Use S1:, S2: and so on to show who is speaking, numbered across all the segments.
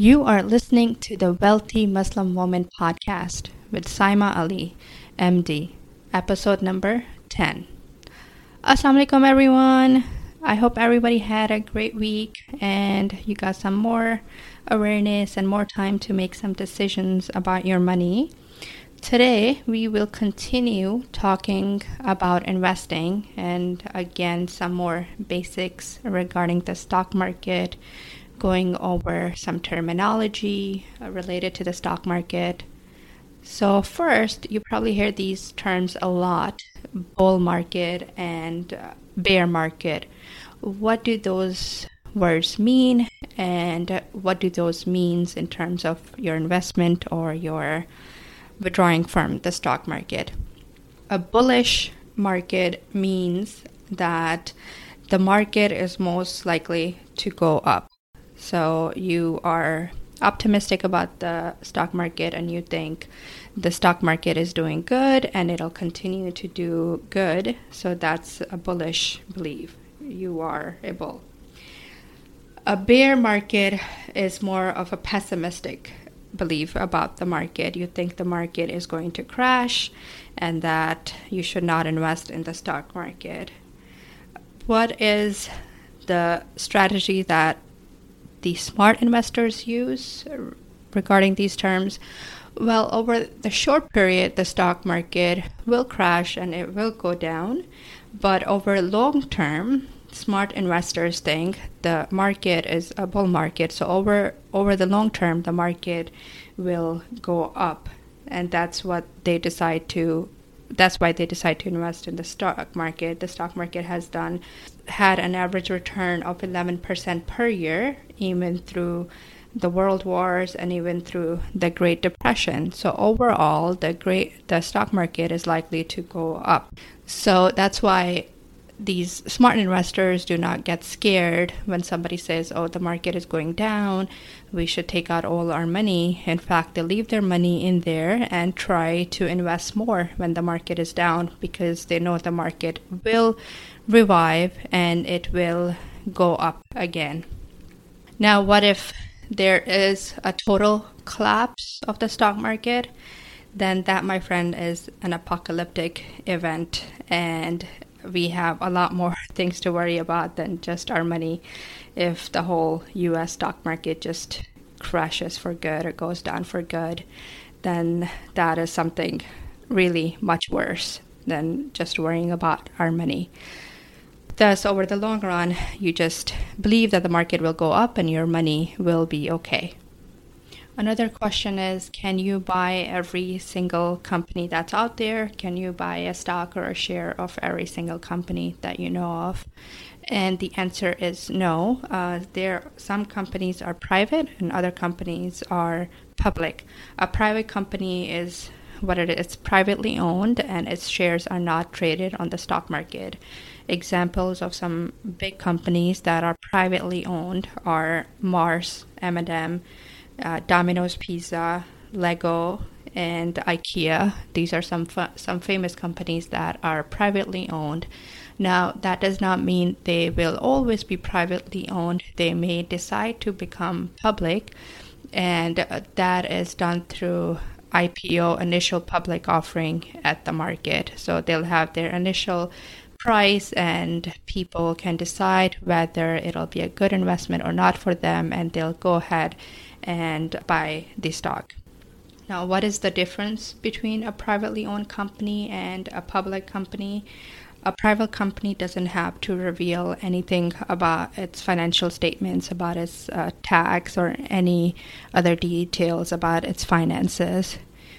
S1: You are listening to the Wealthy Muslim Woman podcast with Saima Ali, MD, episode number 10. Assalamualaikum everyone. I hope everybody had a great week and you got some more awareness and more time to make some decisions about your money. Today, we will continue talking about investing and again, some more basics regarding the stock market, going over some terminology uh, related to the stock market. So, first, you probably hear these terms a lot bull market and uh, bear market. What do those words mean, and what do those means in terms of your investment or your withdrawing from the stock market. A bullish market means that the market is most likely to go up. So you are optimistic about the stock market and you think the stock market is doing good and it'll continue to do good. So that's a bullish belief. You are a bull. A bear market is more of a pessimistic belief about the market. You think the market is going to crash and that you should not invest in the stock market. What is the strategy that the smart investors use regarding these terms? Well, over the short period, the stock market will crash and it will go down. But over long term, smart investors think the market is a bull market. So over over the long term, the market will go up, and that's what they decide to. That's why they decide to invest in the stock market. The stock market has done had an average return of 11% per year, even through the world wars and even through the Great Depression. So overall, the great the stock market is likely to go up. So that's why these smart investors do not get scared when somebody says, oh, the market is going down, we should take out all our money. In fact, they leave their money in there and try to invest more when the market is down because they know the market will revive and it will go up again. Now, what if there is a total collapse of the stock market? Then that, my friend, is an apocalyptic event and we have a lot more things to worry about than just our money if the whole US stock market just crashes for good or goes down for good, then that is something really much worse than just worrying about our money. Thus, over the long run, you just believe that the market will go up and your money will be okay. Another question is Can you buy every single company that's out there? Can you buy a stock or a share of every single company that you know of? And the answer is no. Uh, there, some companies are private and other companies are public. A private company is what it is. Privately owned and its shares are not traded on the stock market. Examples of some big companies that are privately owned are Mars, M&M, uh, Domino's Pizza, Lego, and IKEA. These are some fa- some famous companies that are privately owned. Now, that does not mean they will always be privately owned. They may decide to become public, and uh, that is done through IPO, initial public offering at the market. So they'll have their initial price and people can decide whether it'll be a good investment or not for them and they'll go ahead and buy the stock. Now, what is the difference between a privately owned company and a public company? A private company doesn't have to reveal anything about its financial statements, about its uh, tax, or any other details about its finances.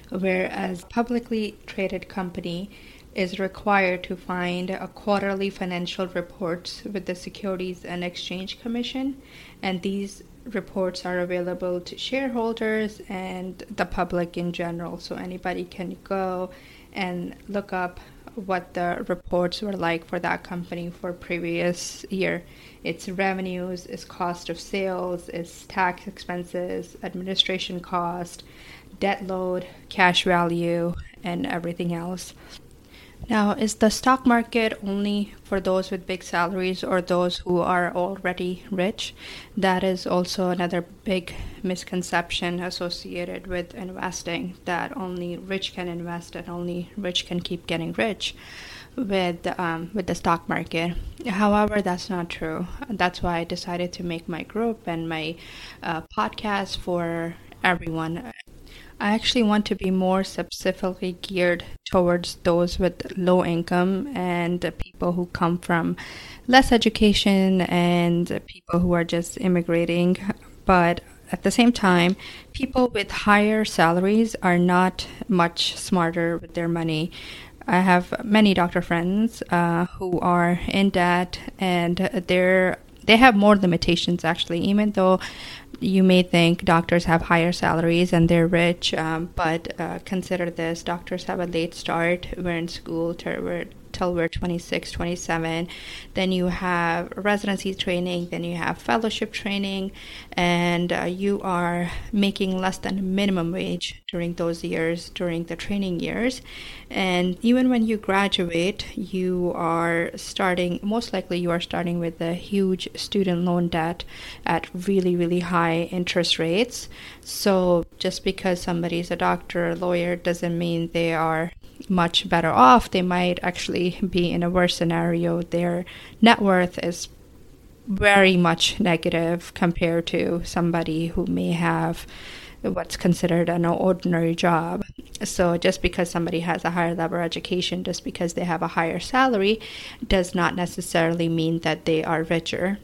S1: Whereas publicly traded company is required to find a quarterly financial reports with the Securities and Exchange Commission, and these reports are available to shareholders and the public in general. So anybody can go and look up what the reports were like for that company for previous year. Its revenues, its cost of sales, its tax expenses, administration cost, debt load, cash value, and everything else. Now, is the stock market only for those with big salaries or those who are already rich? That is also another big misconception associated with investing that only rich can invest and only rich can keep getting rich with um, with the stock market. However, that's not true. That's why I decided to make my group and my uh, podcast for everyone. I actually want to be more specifically geared towards those with low income and people who come from less education and people who are just immigrating. But at the same time, people with higher salaries are not much smarter with their money. I have many doctor friends uh, who are in debt and they're they have more limitations actually even though you may think doctors have higher salaries and they're rich, um, but uh, consider this doctors have a late start. We're in school, we're till we're 26, 27. Then you have residency training, then you have fellowship training, and uh, you are making less than minimum wage during those years, during the training years. And even when you graduate, you are starting, most likely, you are starting with a huge student loan debt at really, really high interest rates. So just because somebody is a doctor or a lawyer doesn't mean they are much better off. They might actually be in a worse scenario. Their net worth is very much negative compared to somebody who may have what's considered an ordinary job. So just because somebody has a higher level education, just because they have a higher salary, does not necessarily mean that they are richer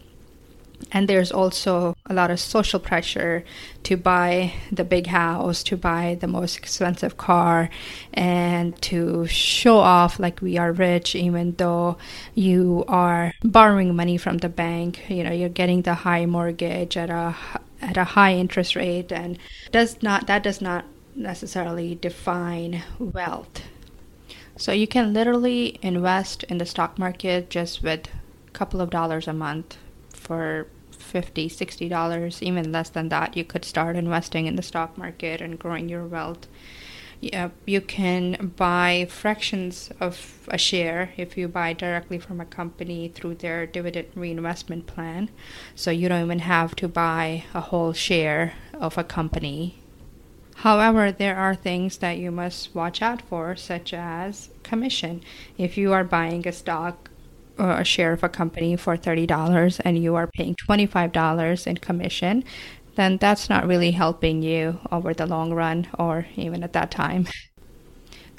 S1: and there's also a lot of social pressure to buy the big house, to buy the most expensive car, and to show off like we are rich, even though you are borrowing money from the bank. You know, you're getting the high mortgage at a at a high interest rate, and does not that does not necessarily define wealth. So you can literally invest in the stock market just with a couple of dollars a month for 50 60 dollars even less than that you could start investing in the stock market and growing your wealth yeah, you can buy fractions of a share if you buy directly from a company through their dividend reinvestment plan. So you don't even have to buy a whole share of a company. However, there are things that you must watch out for, such as commission. If you are buying a stock Uh, a share of a company for $30 and you are paying $25 in commission, then that's not really helping you over the long run or even at that time.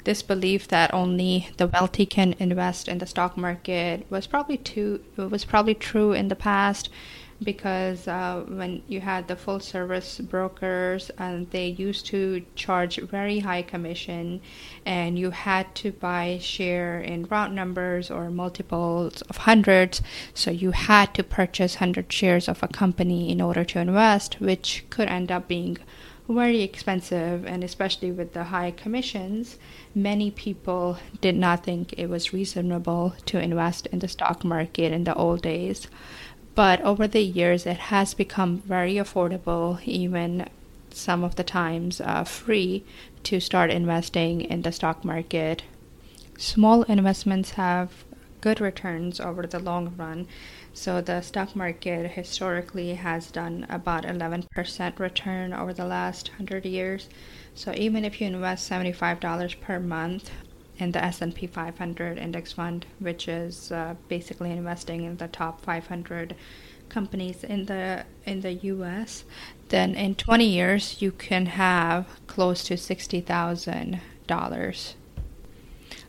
S1: This belief that only the wealthy can invest in the stock market was probably too was probably true in the past because uh, when you had the full service brokers and they used to charge very high commission and you had to buy share in round numbers or multiples of hundreds. So you had to purchase 100 shares of a company in order to invest which could end up being very expensive and especially with the high commissions many people did not think it was reasonable to invest in the stock market in the old days but over the years, it has become very affordable, even some of the times uh, free, to start investing in the stock market. Small investments have good returns over the long run. So the stock market historically has done about 11% return over the last 100 years. So even if you invest $75 per month in the S&P 500 index fund, which is uh, basically investing in the top 500 companies in the in the US, then in 20 years you can have close to $60,000.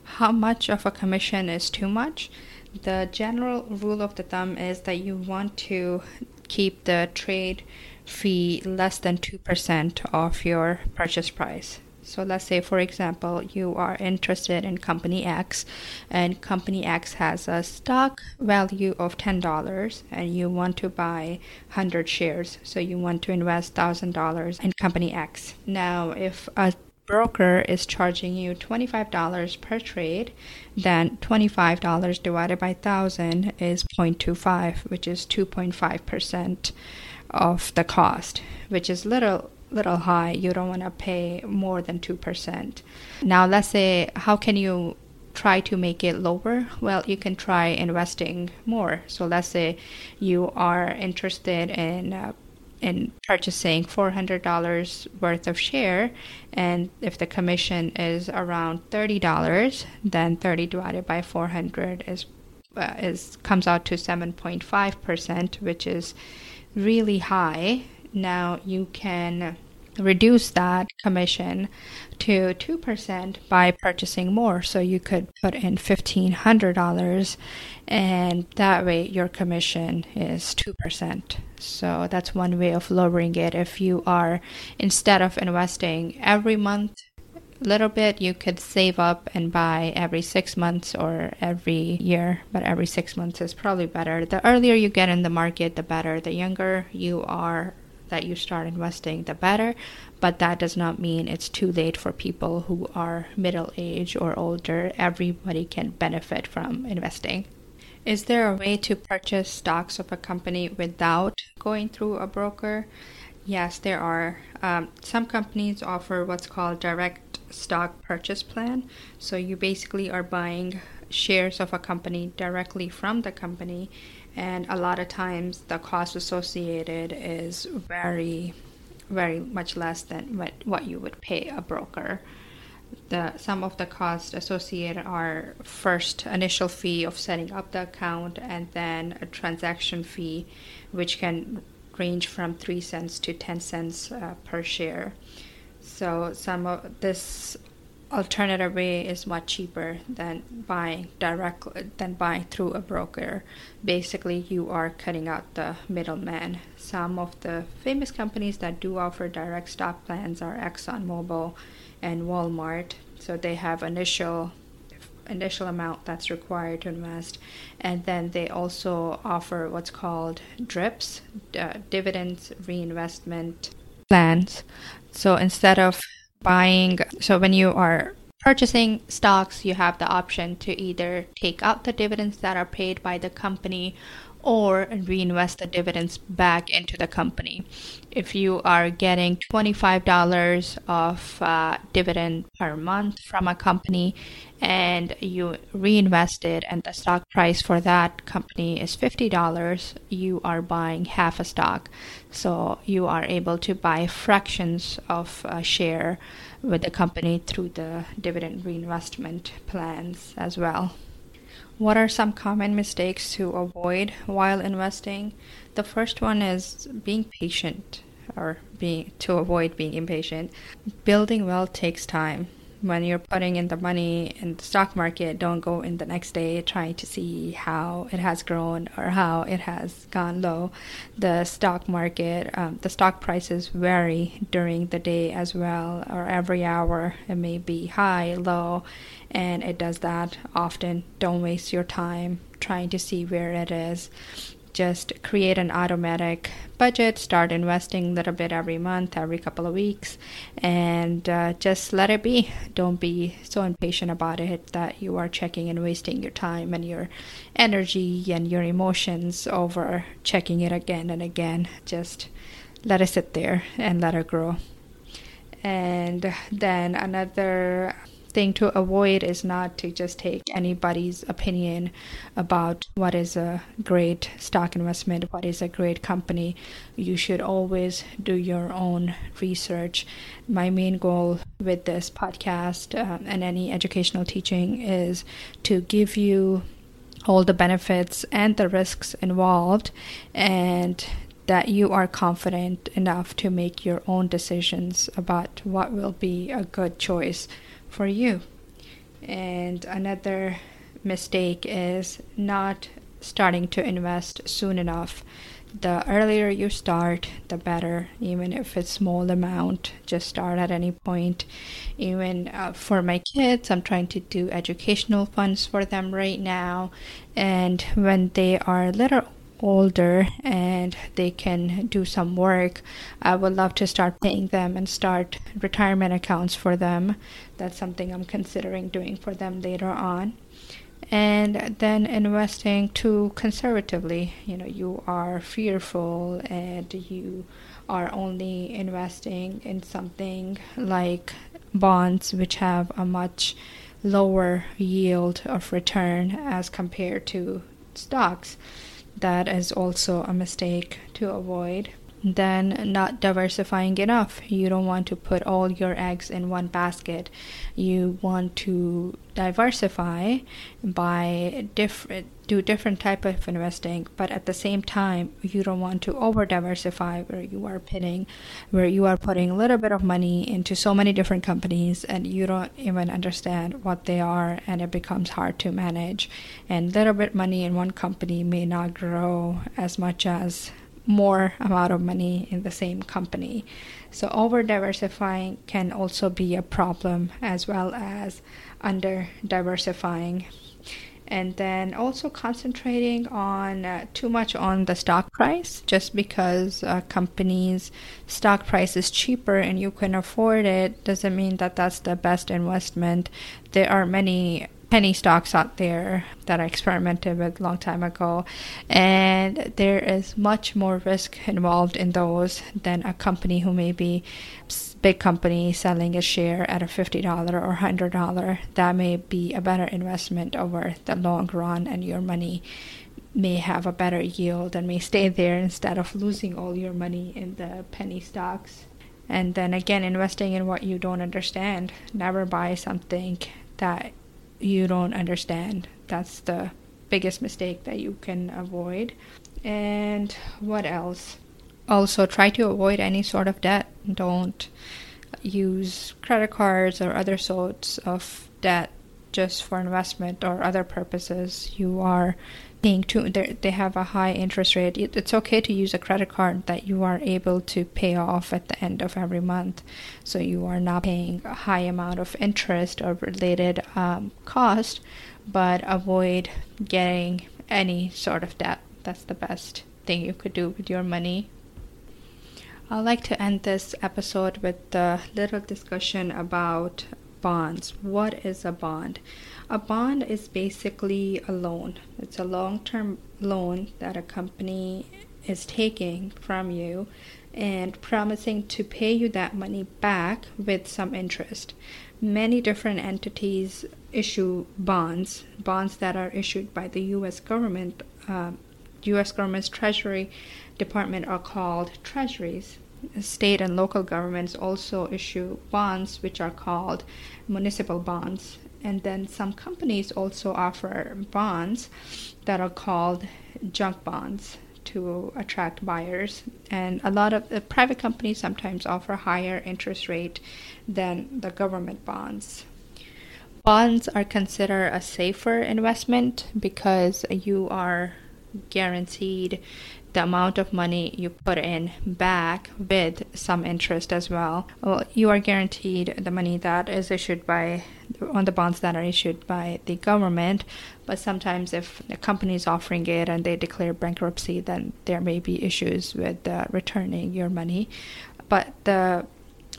S1: How much of a commission is too much? The general rule of the thumb is that you want to keep the trade fee less than 2% of your purchase price. So let's say, for example, you are interested in company X, and company X has a stock value of $10, and you want to buy 100 shares. So you want to invest $1,000 in company X. Now, if a broker is charging you $25 per trade, then $25 divided by 1000 is 0.25, which is 2.5% of the cost, which is little little high. You don't want to pay more than 2%. Now, let's say, how can you try to make it lower, well, you can try investing more. So let's say you are interested in uh, in purchasing $400 worth of share and if the commission is around $30 then 30 divided by 400 is uh, is comes out to 7.5% which is really high now you can reduce that commission to 2% by purchasing more. So you could put in $1,500 and that way your commission is 2%. So that's one way of lowering it. If you are, instead of investing every month, a little bit you could save up and buy every six months or every year but every six months is probably better the earlier you get in the market the better the younger you are that you start investing, the better. But that does not mean it's too late for people who are middle age or older. Everybody can benefit from investing. Is there a way to purchase stocks of a company without going through a broker? Yes, there are. Um, some companies offer what's called direct stock purchase plan. So you basically are buying shares of a company directly from the company and a lot of times the cost associated is very very much less than what, what you would pay a broker. The some of the costs associated are first initial fee of setting up the account and then a transaction fee which can range from 3 cents to 10 cents uh, per share. So some of this alternative way is much cheaper than buying direct than buying through a broker. Basically, you are cutting out the middleman. Some of the famous companies that do offer direct stock plans are ExxonMobil and Walmart. So they have initial initial amount that's required to invest and then they also offer what's called drips uh, dividends reinvestment plans so instead of buying. So when you are purchasing stocks you have the option to either take out the dividends that are paid by the company or reinvest the dividends back into the company. If you are getting $25 of uh, dividend per month from a company and you reinvest it and the stock price for that company is $50, you are buying half a stock. So you are able to buy fractions of a share with the company through the dividend reinvestment plans as well. What are some common mistakes to avoid while investing? The first one is being patient or being to avoid being impatient. Building wealth takes time when you're putting in the money in the stock market, don't go in the next day trying to see how it has grown or how it has gone low. The stock market, um, the stock prices vary during the day as well, or every hour. It may be high, low, and it does that often. Don't waste your time trying to see where it is just create an automatic budget, start investing a little bit every month, every couple of weeks, and uh, just let it be. Don't be so impatient about it that you are checking and wasting your time and your energy and your emotions over checking it again and again. Just let it sit there and let it grow. And then another thing to avoid is not to just take anybody's opinion about what is a great stock investment, what is a great company. You should always do your own research. My main goal with this podcast uh, and any educational teaching is to give you all the benefits and the risks involved and that you are confident enough to make your own decisions about what will be a good choice for you. And another mistake is not starting to invest soon enough. The earlier you start, the better. Even if it's small amount, just start at any point. Even uh, for my kids, I'm trying to do educational funds for them right now. And when they are little older and they can do some work, I would love to start paying them and start retirement accounts for them. That's something I'm considering doing for them later on. And then investing too conservatively. You know, you are fearful and you are only investing in something like bonds, which have a much lower yield of return as compared to stocks. That is also a mistake to avoid then not diversifying enough. You don't want to put all your eggs in one basket. You want to diversify by different do different type of investing, but at the same time you don't want to over diversify where you are putting where you are putting a little bit of money into so many different companies and you don't even understand what they are and it becomes hard to manage. And little bit money in one company may not grow as much as more amount of money in the same company. So over diversifying can also be a problem as well as under diversifying. And then also concentrating on uh, too much on the stock price just because a company's stock price is cheaper and you can afford it doesn't mean that that's the best investment. There are many penny stocks out there that I experimented with a long time ago, and there is much more risk involved in those than a company who may be big company selling a share at a $50 or $100 that may be a better investment over the long run and your money may have a better yield and may stay there instead of losing all your money in the penny stocks. And then again investing in what you don't understand. Never buy something that you don't understand. That's the biggest mistake that you can avoid. And what else? Also, try to avoid any sort of debt. Don't use credit cards or other sorts of debt just for investment or other purposes. You are paying too they have a high interest rate. It's okay to use a credit card that you are able to pay off at the end of every month. So you are not paying a high amount of interest or related um, cost but avoid getting any sort of debt. That's the best thing you could do with your money. I'd like to end this episode with a little discussion about bonds. What is a bond? A bond is basically a loan. It's a long term loan that a company is taking from you and promising to pay you that money back with some interest. Many different entities issue bonds, bonds that are issued by the US government. Uh, US government's Treasury Department are called treasuries. State and local governments also issue bonds, which are called municipal bonds. And then some companies also offer bonds that are called junk bonds to attract buyers. And a lot of the private companies sometimes offer higher interest rate than the government bonds. Bonds are considered a safer investment because you are guaranteed the amount of money you put in back with some interest as well. Well, you are guaranteed the money that is issued by on the bonds that are issued by the government, but sometimes if the company is offering it and they declare bankruptcy, then there may be issues with uh, returning your money. But the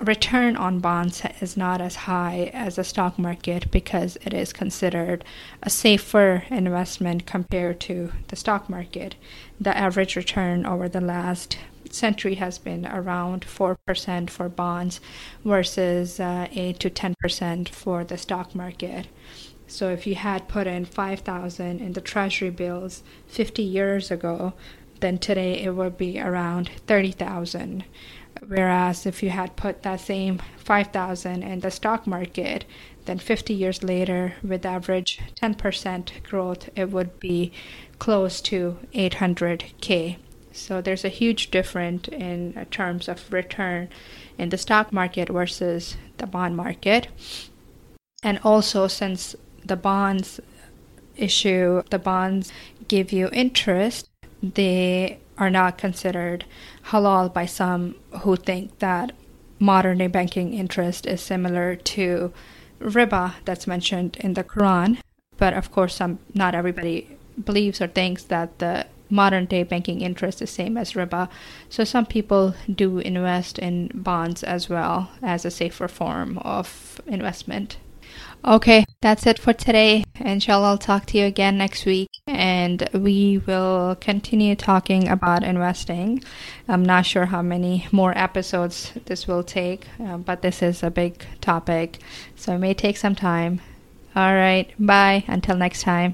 S1: return on bonds is not as high as the stock market because it is considered a safer investment compared to the stock market. The average return over the last century has been around 4% for bonds versus uh, 8 to 10% for the stock market. So if you had put in 5000 in the treasury bills 50 years ago, then today it would be around 30,000 Whereas if you had put that same 5,000 in the stock market, then 50 years later, with average 10% growth, it would be close to 800k. So there's a huge difference in uh, terms of return in the stock market versus the bond market. And also, since the bonds issue, the bonds give you interest, they are not considered halal by some who think that modern day banking interest is similar to riba that's mentioned in the Quran. But of course, some not everybody believes or thinks that the modern day banking interest is the same as riba. So some people do invest in bonds as well as a safer form of investment. Okay, that's it for today. Inshallah, I'll talk to you again next week and we will continue talking about investing. I'm not sure how many more episodes this will take, uh, but this is a big topic, so it may take some time. All right. Bye. Until next time.